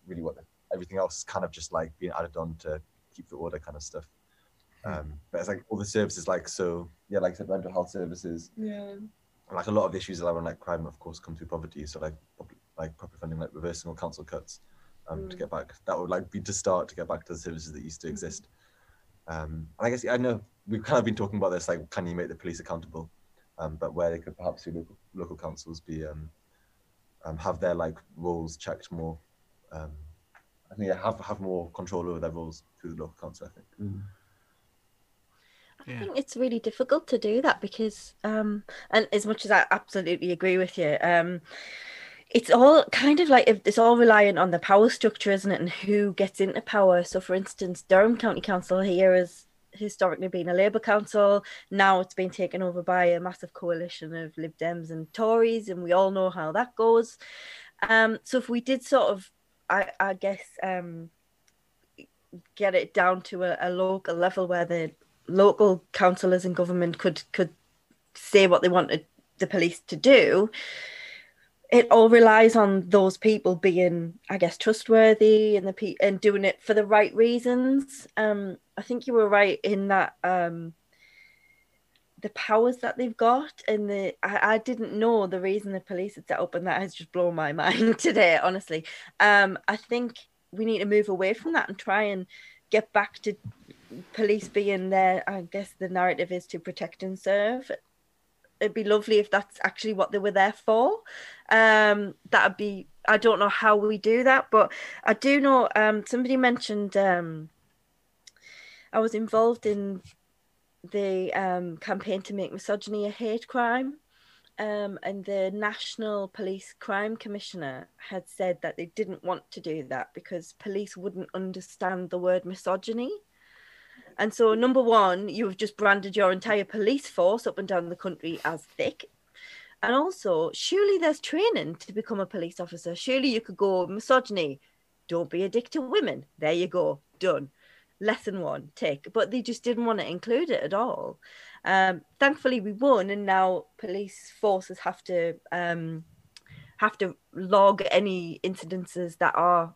really what everything else is kind of just like being added on to keep the order kind of stuff. Um, but it's like all the services, like so, yeah, like I said, mental health services, yeah like a lot of the issues around like crime, of course, come through poverty. So like, like proper funding, like reversing all council cuts, um, to Mm. get back. That would like be to start to get back to the services that used to exist. Um, and I guess yeah, I know we've kind of been talking about this, like, can you make the police accountable? Um, but where they could perhaps see local, local councils be um, um, have their like roles checked more. Um, I think yeah, have have more control over their roles through the local council. I think. I Yeah. think it's really difficult to do that because, um, and as much as I absolutely agree with you, um, it's all kind of like if it's all reliant on the power structure, isn't it, and who gets into power. So, for instance, Durham County Council here has historically been a Labour council. Now it's been taken over by a massive coalition of Lib Dems and Tories, and we all know how that goes. Um, so, if we did sort of, I, I guess, um, get it down to a, a local level where the local councillors and government could could say what they wanted the police to do. It all relies on those people being i guess trustworthy and the pe- and doing it for the right reasons. Um i think you were right in that um the powers that they've got and the I, I didn't know the reason the police had set up and that has just blown my <laughs> mind today honestly. Um i think we need to move away from that and try and get back to police being there i guess the narrative is to protect and serve. It'd be lovely if that's actually what they were there for. Um that'd be i don't know how we do that but i do know um somebody mentioned um i was involved in the um campaign to make misogyny a hate crime um, and the National Police Crime Commissioner had said that they didn't want to do that because police wouldn't understand the word misogyny. And so, number one, you have just branded your entire police force up and down the country as thick. And also, surely there's training to become a police officer. Surely you could go misogyny, don't be a dick to women. There you go, done. Lesson one, tick. But they just didn't want to include it at all. Um, thankfully, we won, and now police forces have to um, have to log any incidences that are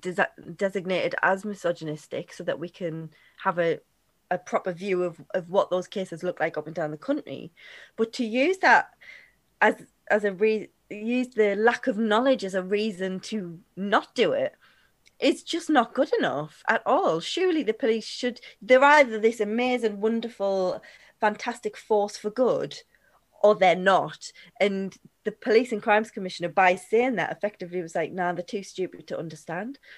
des- designated as misogynistic, so that we can have a a proper view of, of what those cases look like up and down the country. But to use that as as a re- use the lack of knowledge as a reason to not do it it's just not good enough at all. Surely the police should, they're either this amazing, wonderful, fantastic force for good, or they're not. And the Police and Crimes Commissioner, by saying that, effectively was like, nah, they're too stupid to understand. <laughs>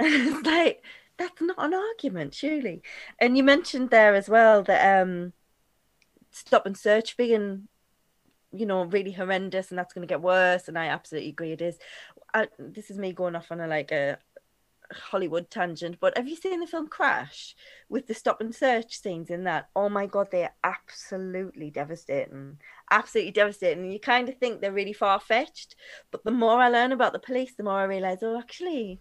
And it's like, that's not an argument, surely. And you mentioned there as well that um, stop and search being, you know, really horrendous and that's going to get worse. And I absolutely agree it is. I, this is me going off on a like a Hollywood tangent, but have you seen the film Crash with the stop and search scenes in that? Oh my god, they are absolutely devastating. Absolutely devastating. And you kind of think they're really far fetched, but the more I learn about the police, the more I realize, oh, actually,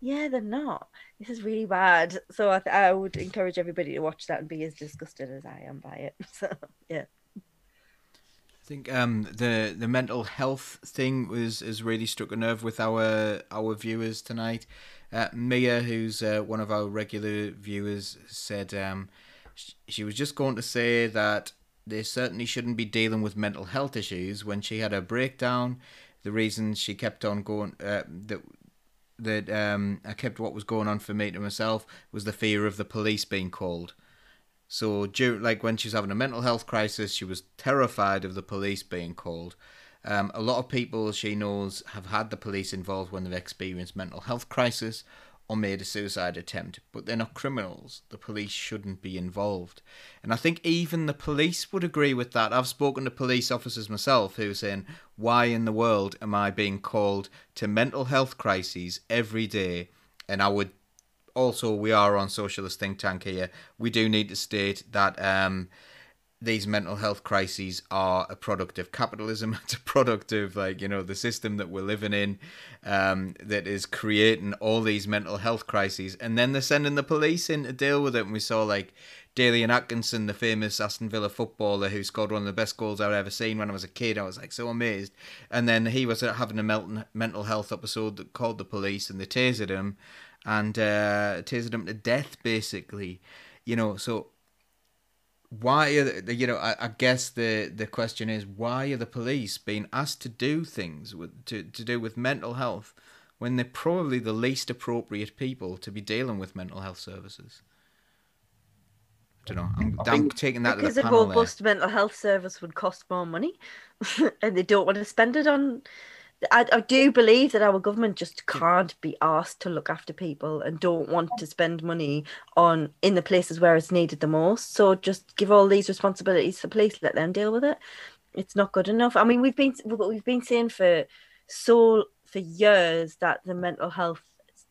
yeah, they're not. This is really bad. So I, th- I would encourage everybody to watch that and be as disgusted as I am by it. <laughs> So yeah. I think um, the the mental health thing was has really struck a nerve with our our viewers tonight. Uh, Mia, who's uh, one of our regular viewers, said um, sh- she was just going to say that they certainly shouldn't be dealing with mental health issues. When she had a breakdown, the reason she kept on going uh, that that um, I kept what was going on for me to myself was the fear of the police being called. So, like when she was having a mental health crisis, she was terrified of the police being called. Um, a lot of people she knows have had the police involved when they've experienced mental health crisis or made a suicide attempt, but they're not criminals. The police shouldn't be involved. And I think even the police would agree with that. I've spoken to police officers myself who are saying, Why in the world am I being called to mental health crises every day? And I would also, we are on Socialist Think Tank here. We do need to state that. Um, these mental health crises are a product of capitalism. <laughs> It's a product of like you know the system that we're living in, um, that is creating all these mental health crises, and then they're sending the police in to deal with it. And we saw like Dalian Atkinson, the famous Aston Villa footballer who scored one of the best goals I've ever seen when I was a kid. I was like so amazed. And then he was having a mental health episode that called the police and they tasered him, and uh, tasered him to death basically. You know, so why are the, you know I, I, guess the the question is why are the police being asked to do things with to, to do with mental health when they're probably the least appropriate people to be dealing with mental health services I don't know I'm, I'm taking that because to the a panel robust there. mental health service would cost more money <laughs> and they don't want to spend it on I, I do believe that our government just can't be asked to look after people and don't want to spend money on in the places where it's needed the most. So just give all these responsibilities to police, let them deal with it. It's not good enough. I mean, we've been we've been saying for so for years that the mental health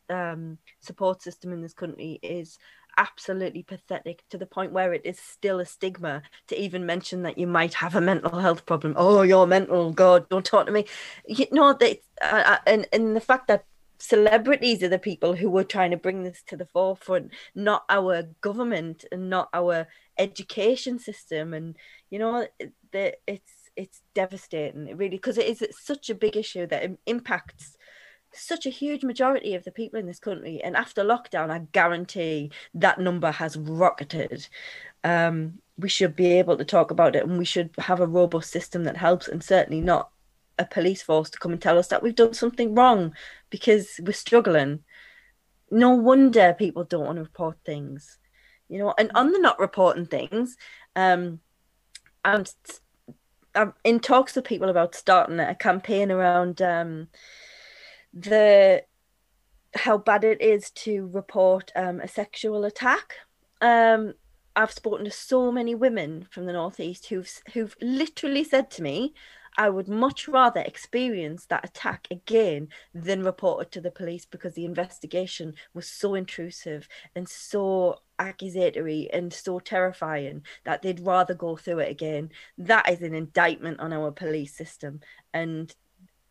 um, support system in this country is absolutely pathetic to the point where it is still a stigma to even mention that you might have a mental health problem. Oh, you're mental. God, don't talk to me. You know that, uh, uh, and and the fact that celebrities are the people who were trying to bring this to the forefront, not our government and not our education system. And you know, it's it's devastating, really, because it is it's such a big issue that impacts such a huge majority of the people in this country. And after lockdown, I guarantee that number has rocketed. Um, we should be able to talk about it and we should have a robust system that helps, and certainly not a police force to come and tell us that we've done something wrong because we're struggling. No wonder people don't want to report things, you know. And on the not reporting things, um, I'm, I'm in talks with people about starting a campaign around um, the how bad it is to report um, a sexual attack. Um, I've spoken to so many women from the northeast who've who've literally said to me, I would much rather experience that attack again than report it to the police because the investigation was so intrusive and so accusatory and so terrifying that they'd rather go through it again. That is an indictment on our police system and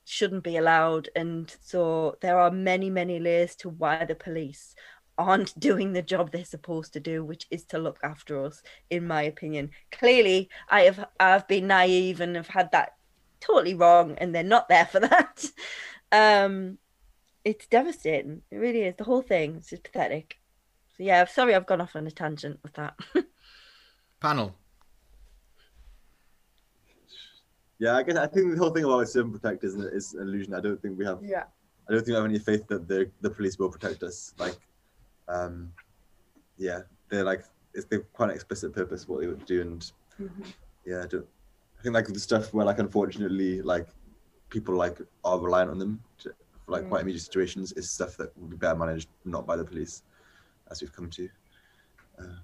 shouldn't be allowed. And so there are many, many layers to why the police aren't <laughs> doing the job they're supposed to do, which is to look after us, in my opinion. Clearly, I have I've been naive and have had that totally wrong and they're not there for <laughs> that um it's devastating it really is the whole thing just pathetic so yeah sorry i've gone off on a tangent with that <laughs> Panel. Yeah, I guess I think the whole thing about servant protect is an, is an illusion. I don't think we have. Yeah. I don't think we have any faith that the the police will protect us. Like, um, yeah, they're like it's they're quite an explicit purpose what they would do, and Mhm. yeah, I don't. I think like the stuff where like unfortunately like people like are reliant on them to, for like quite Mm. immediate situations is stuff that would be better managed not by the police, as we've come to. Uh,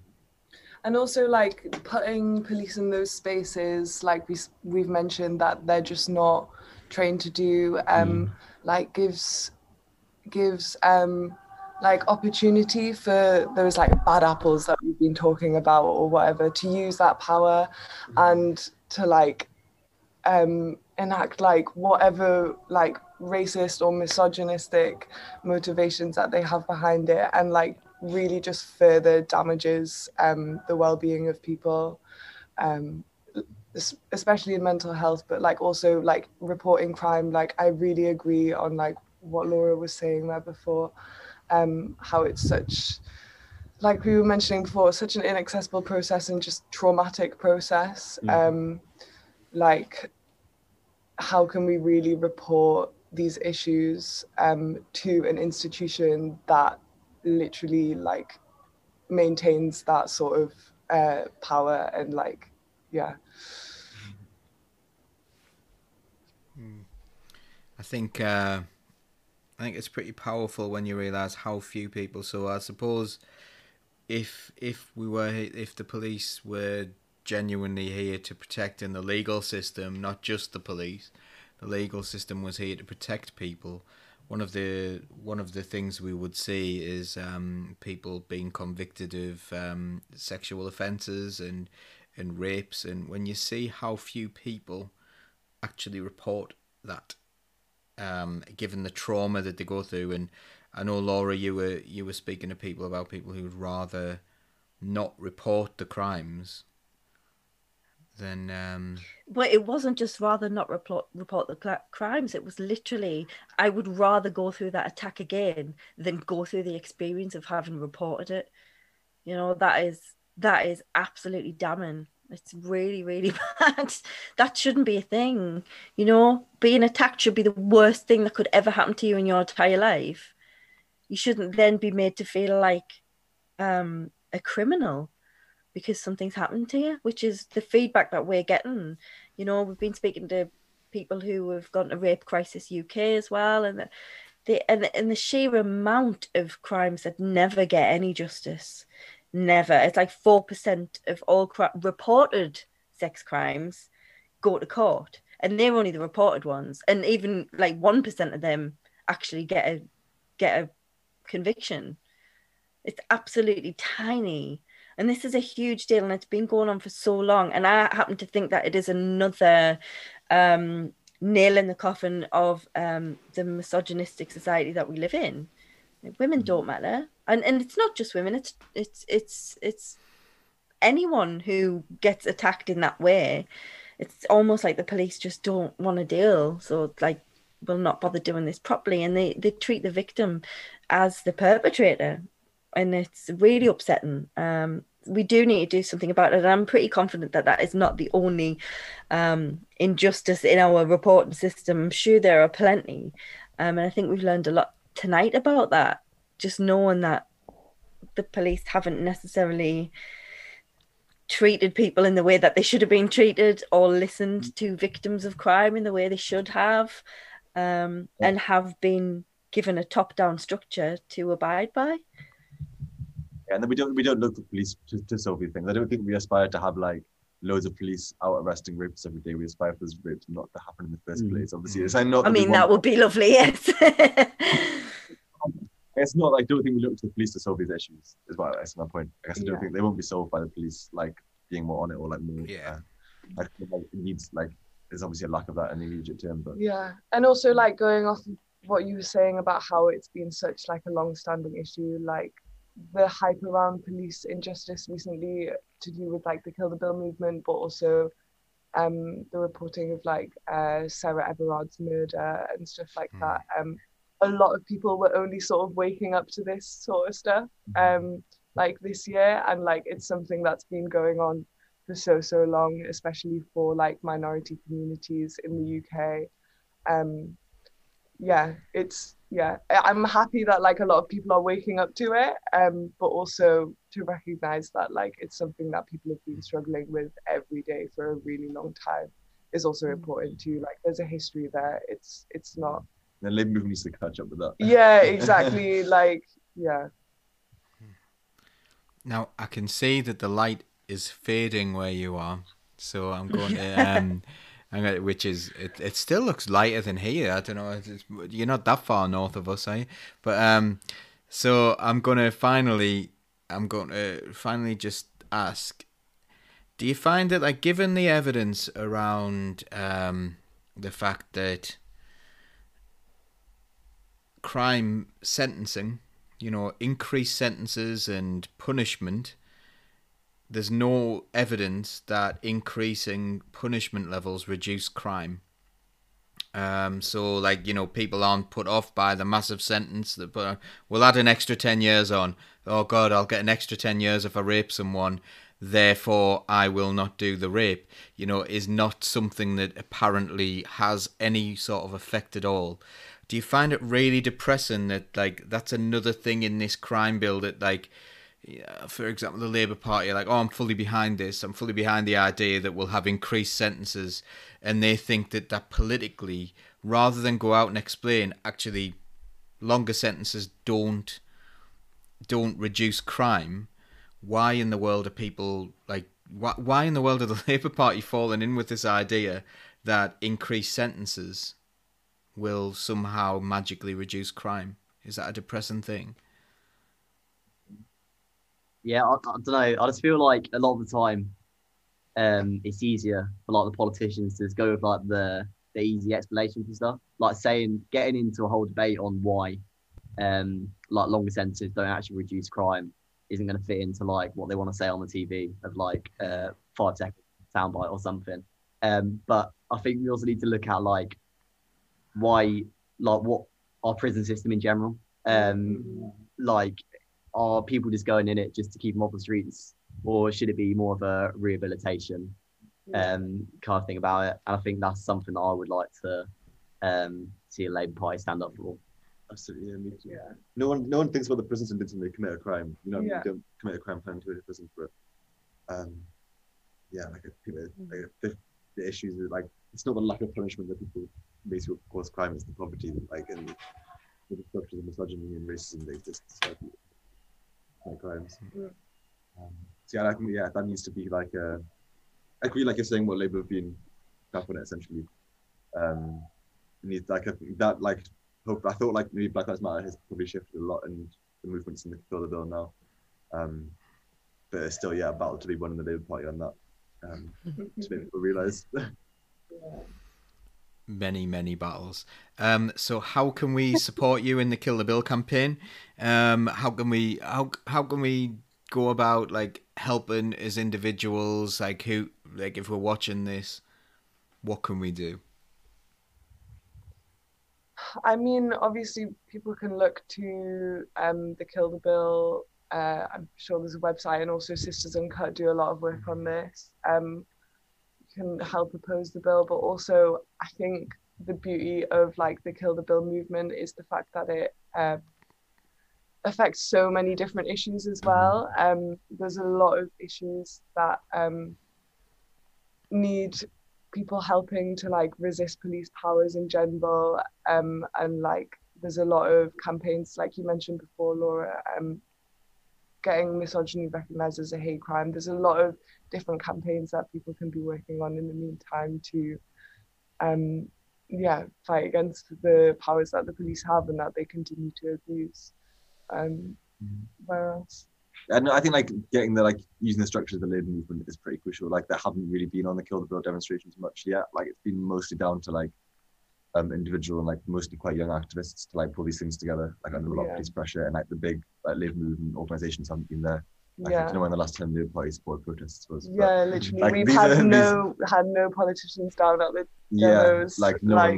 and also like putting police in those spaces like we, we've mentioned that they're just not trained to do um like gives gives um like opportunity for those like bad apples that we've been talking about or whatever to use that power and to like um enact like whatever like racist or misogynistic motivations that they have behind it and like really just further damages um the well-being of people um especially in mental health but like also like reporting crime. Like i really agree on like what laura was saying there before um how it's such like we were mentioning before such an inaccessible process and just traumatic process. Um like how can we really report these issues um, to an institution that literally like maintains that sort of uh, power and like yeah I think uh, I think it's pretty powerful when you realize how few people. So I suppose if if we were if the police were genuinely here to protect in the legal system, not just the police, the legal system was here to protect people. One of the one of the things we would see is um, people being convicted of um, sexual offences and and rapes, and when you see how few people actually report that um, given the trauma that they go through. And I know Laura, you were you were speaking to people about people who would rather not report the crimes than um, but it wasn't just rather not report report the cl- crimes it was literally i would rather go through that attack again than go through the experience of having reported it. You know that is that is absolutely damning. It's really really <laughs> bad. That shouldn't be a thing. You know being attacked should be the worst thing that could ever happen to you in your entire life. You shouldn't then be made to feel like um a criminal because something's happened to you, which is the feedback that we're getting. You know, we've been speaking to people who have gone to Rape Crisis UK as well, and the, the and, and the sheer amount of crimes that never get any justice, never. It's like four percent of all reported sex crimes go to court, and they're only the reported ones, and even like one percent of them actually get a get a conviction. It's absolutely tiny. And this is a huge deal, and it's been going on for so long. And I happen to think that it is another um, nail in the coffin of um, the misogynistic society that we live in. Like, women don't matter, and and it's not just women. It's it's it's it's anyone who gets attacked in that way. It's almost like the police just don't want to deal. So like will not bother doing this properly, and they they treat the victim as the perpetrator and it's really upsetting. Um, we do need to do something about it. And I'm pretty confident that that is not the only um, injustice in our reporting system. I'm sure there are plenty. Um, and I think we've learned a lot tonight about that. Just knowing that the police haven't necessarily treated people in the way that they should have been treated or listened to victims of crime in the way they should have um, and have been given a top down structure to abide by. And then we don't we don't look for police to, to solve these things. I don't think we aspire to have like loads of police out arresting rapists every day. We aspire for those rapes not to happen in the first Mm. place. Obviously, it's like not. I mean, that would be lovely, yes. <laughs> It's not like I don't think we look to the police to solve these issues. Is what that's my point. I guess I don't Yeah. think they won't be solved by the police like being more on it or like more. Yeah. Uh, I feel like it needs like there's obviously a lack of that in the immediate term, but Yeah, and also like going off what you were saying about how it's been such like a long-standing issue, like the hype around police injustice recently to do with like the Kill the Bill movement, but also um, the reporting of like uh, Sarah Everard's murder and stuff like Mm. that. Um, a lot of people were only sort of waking up to this sort of stuff um, like this year, and like it's something that's been going on for so so long, especially for like minority communities in the UK. Um, yeah, it's yeah. I- I'm happy that like a lot of people are waking up to it, um, but also to recognize that like it's something that people have been struggling with every day for a really long time is also important too. Like there's a history there. It's it's not. the Labour movement needs to catch up with that. Yeah, <laughs> exactly. like yeah. Now I can see that the light is fading where you are, so I'm going to <laughs> um, I'm gonna, which is it. It still looks lighter than here. I don't know. It's, it's, you're not that far north of us, are you? But um, so I'm gonna finally, I'm to finally just ask. Do you find that, like, given the evidence around um, the fact that crime sentencing, you know, increased sentences and punishment, there's no evidence that increasing punishment levels reduce crime. Um, so like you know, people aren't put off by the massive sentence that but we'll add an extra ten years on. Oh God, I'll get an extra ten years if I rape someone. Therefore, I will not do the rape. You know, is not something that apparently has any sort of effect at all. Do you find it really depressing that like that's another thing in this crime bill that like yeah, for example, the Labour Party are like, oh, I'm fully behind this. I'm fully behind the idea that we'll have increased sentences, and they think that that politically, rather than go out and explain, actually, longer sentences don't don't reduce crime. Why in the world are people like? Why, why in the world are the <laughs> Labour Party falling in with this idea that increased sentences will somehow magically reduce crime? Is that a depressing thing? Yeah, I, I don't know. I just feel like a lot of the time, um, it's easier for like the politicians to just go with like the the easy explanations and stuff, like saying getting into a whole debate on why, um, like longer sentences don't actually reduce crime isn't going to fit into like what they want to say on the TV of like uh five second soundbite or something. Um, but I think we also need to look at like why, like what our prison system in general, um, like are people just going in it just to keep them off the streets, or should it be more of a rehabilitation um, kind of thing about it? And I think that's something that I would like to um, see a Labour Party stand up for. Absolutely, yeah, me too. Yeah. No one, no one thinks about the prison sentence when they commit a crime. You know, Yeah. you don't commit a crime plan to go to prison for it. Um, yeah, like, if people, like the, the issues are like it's not the lack of punishment that people basically cause crime; it's the poverty, like and the structures of misogyny and racism that exist in society, like crimes. Mm. Um, so yeah, I think yeah, that needs to be like a. I agree, like you're saying, what Labour have been tough on it essentially. Um, needs like I think that like hope. I thought like maybe Black Lives Matter has probably shifted a lot and the movements in the the Bill now. Um, but it's still yeah a battle to be won in the Labour Party on that. Um, <laughs> to make people realise. Many many battles um so how can we support you in the kill the bill campaign um how can we how how can we go about like helping as individuals like who like if we're watching this what can we do I mean, obviously, people can look to um, the Kill the Bill. Uh, I'm sure there's a website, and also Sisters Uncut do a lot of work on this. Um, can help oppose the bill, but also I think the beauty of like the Kill the Bill movement is the fact that it uh, affects so many different issues as well. Um, there's a lot of issues that um, need people helping to like resist police powers in general um and like there's a lot of campaigns like you mentioned before laura um getting misogyny recognized as a hate crime. There's a lot of different campaigns that people can be working on in the meantime to, um, yeah, fight against the powers that the police have and that they continue to abuse. Um, where else? and I think like getting the like using the structure of the labor movement is pretty crucial. Like there haven't really been on the Kill the Bill demonstrations much yet. Like it's been mostly down to like um individual and like mostly quite young activists to like pull these things together, like under a lot Yeah. of police pressure and like the big like labor movement organizations haven't been there. I Yeah. don't know when the last time the Labour Party supported protests was. but Yeah, literally, like, we've had are- these- no had no politicians down at the yeah, demos, like no like-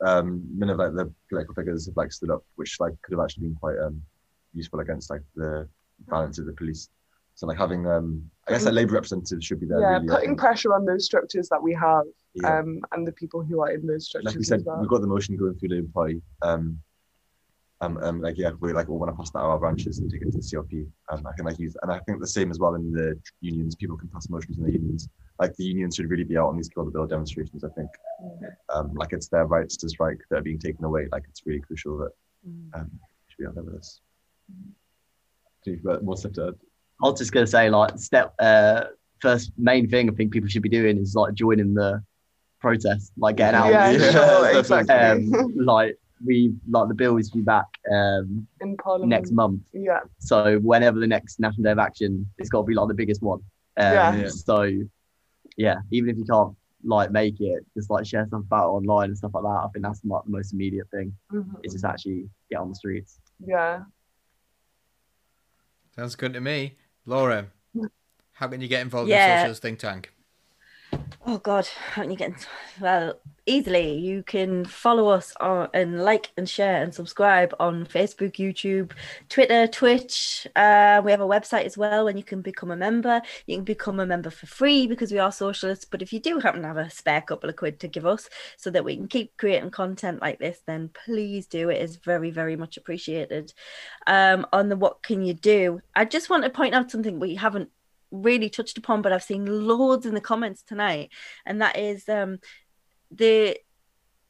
one, um, none of like the political figures have like stood up, which like could have actually been quite um useful against like the violence of the police. So like having um, I guess like labor representatives should be there. yeah, really, putting pressure on those structures that we have, Yeah. um, and the people who are in those structures like we said, well. we've got the motion going through Labour Party. Um, um, um, like yeah, we like all want to pass that out our branches and take it to the CLP. Um, I can like use, and I think the same as well in the unions. People can pass motions in the unions. Like the unions should really be out on these kill the bill demonstrations. I think, um, like it's their rights to strike that are being taken away. Like it's really crucial that um, should be out there with us. Do you got more stuff to add? I was just gonna say, like, step uh, first main thing I think people should be doing is like joining the protest, like getting out. yeah, Yeah, sure, <laughs> exactly. Um, like we like the bill is due back um, in Parliament next month. Yeah, So whenever the next National Day of Action, it's got to be like the biggest one. Um, Yeah. Yeah. So yeah, even if you can't like make it, just like share stuff about online and stuff like that. I think that's like the most immediate thing. mhm, Is just actually get on the streets. yeah. Sounds good to me. Laura, <laughs> how can you get involved in Yeah. Socialist Think Tank? Oh God, how can you get? Well, easily you can follow us on and like and share and subscribe on Facebook, YouTube, Twitter, Twitch. Uh, we have a website as well, and you can become a member. You can become a member for free because we are socialists. But if you do happen to have a spare couple of quid to give us so that we can keep creating content like this, then please do. It is very, very much appreciated. Um, on the what can you do? I just want to point out something we haven't really touched upon, but I've seen loads in the comments tonight, and that is um, the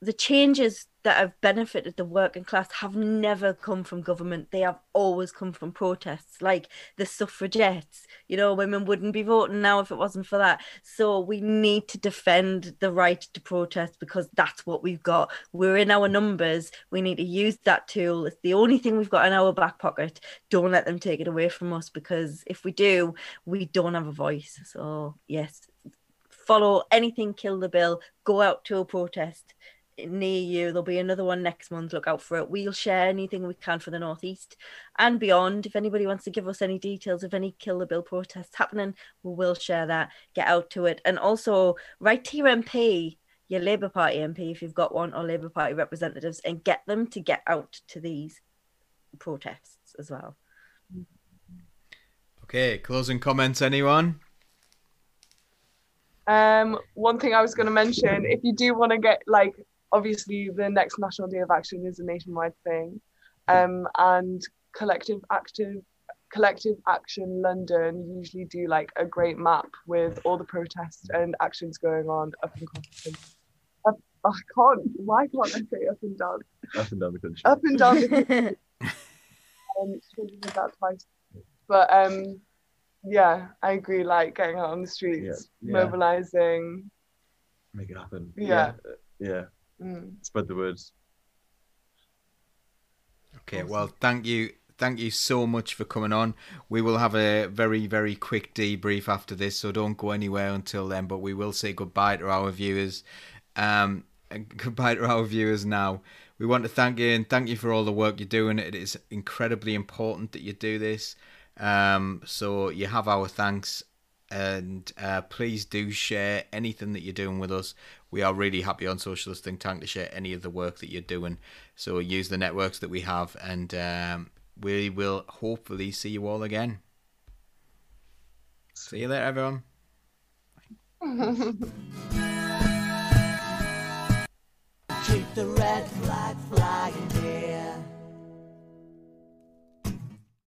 the changes that have benefited the working class have never come from government. They have always come from protests, like the suffragettes. You know, women wouldn't be voting now if it wasn't for that. So we need to defend the right to protest because that's what we've got. We're in our numbers. We need to use that tool. It's the only thing we've got in our back pocket. Don't let them take it away from us because if we do, we don't have a voice. So, yes, follow anything kill the bill go out to a protest near you there'll be another one next month look out for it. We'll share anything we can for the northeast and beyond. If anybody wants to give us any details of any kill the bill protests happening we will share that. Get out to it. And also write to your mp your labour party mp if you've got one or labour party representatives and get them to get out to these protests as well. Okay, closing comments, anyone? Um, one thing I was going to mention, if you do want to get like, obviously the next National Day of Action is a nationwide thing, um, and collective active collective action London usually do like a great map with all the protests and actions going on up and across. Up, I can't. Why can't I say up and down? Up and down the country. Up and down. The, <laughs> um, said that twice. But um, yeah, I agree. Like getting out on the streets, Yeah. mobilizing. Make it happen. Yeah. Yeah. yeah. Mm. Spread the word. Okay, well, thank you. Thank you so much for coming on. We will have a very, very quick debrief after this, so don't go anywhere until then. But we will say goodbye to our viewers. Um, <laughs> goodbye to our viewers now. We want to thank you and thank you for all the work you're doing. It is incredibly important that you do this. Um, so you have our thanks, and uh, please do share anything that you're doing with us. We are really happy on Socialist Think Tank to share any of the work that you're doing. So use the networks that we have, and um, we will hopefully see you all again. See you later, everyone. <laughs> Keep the red flag flying.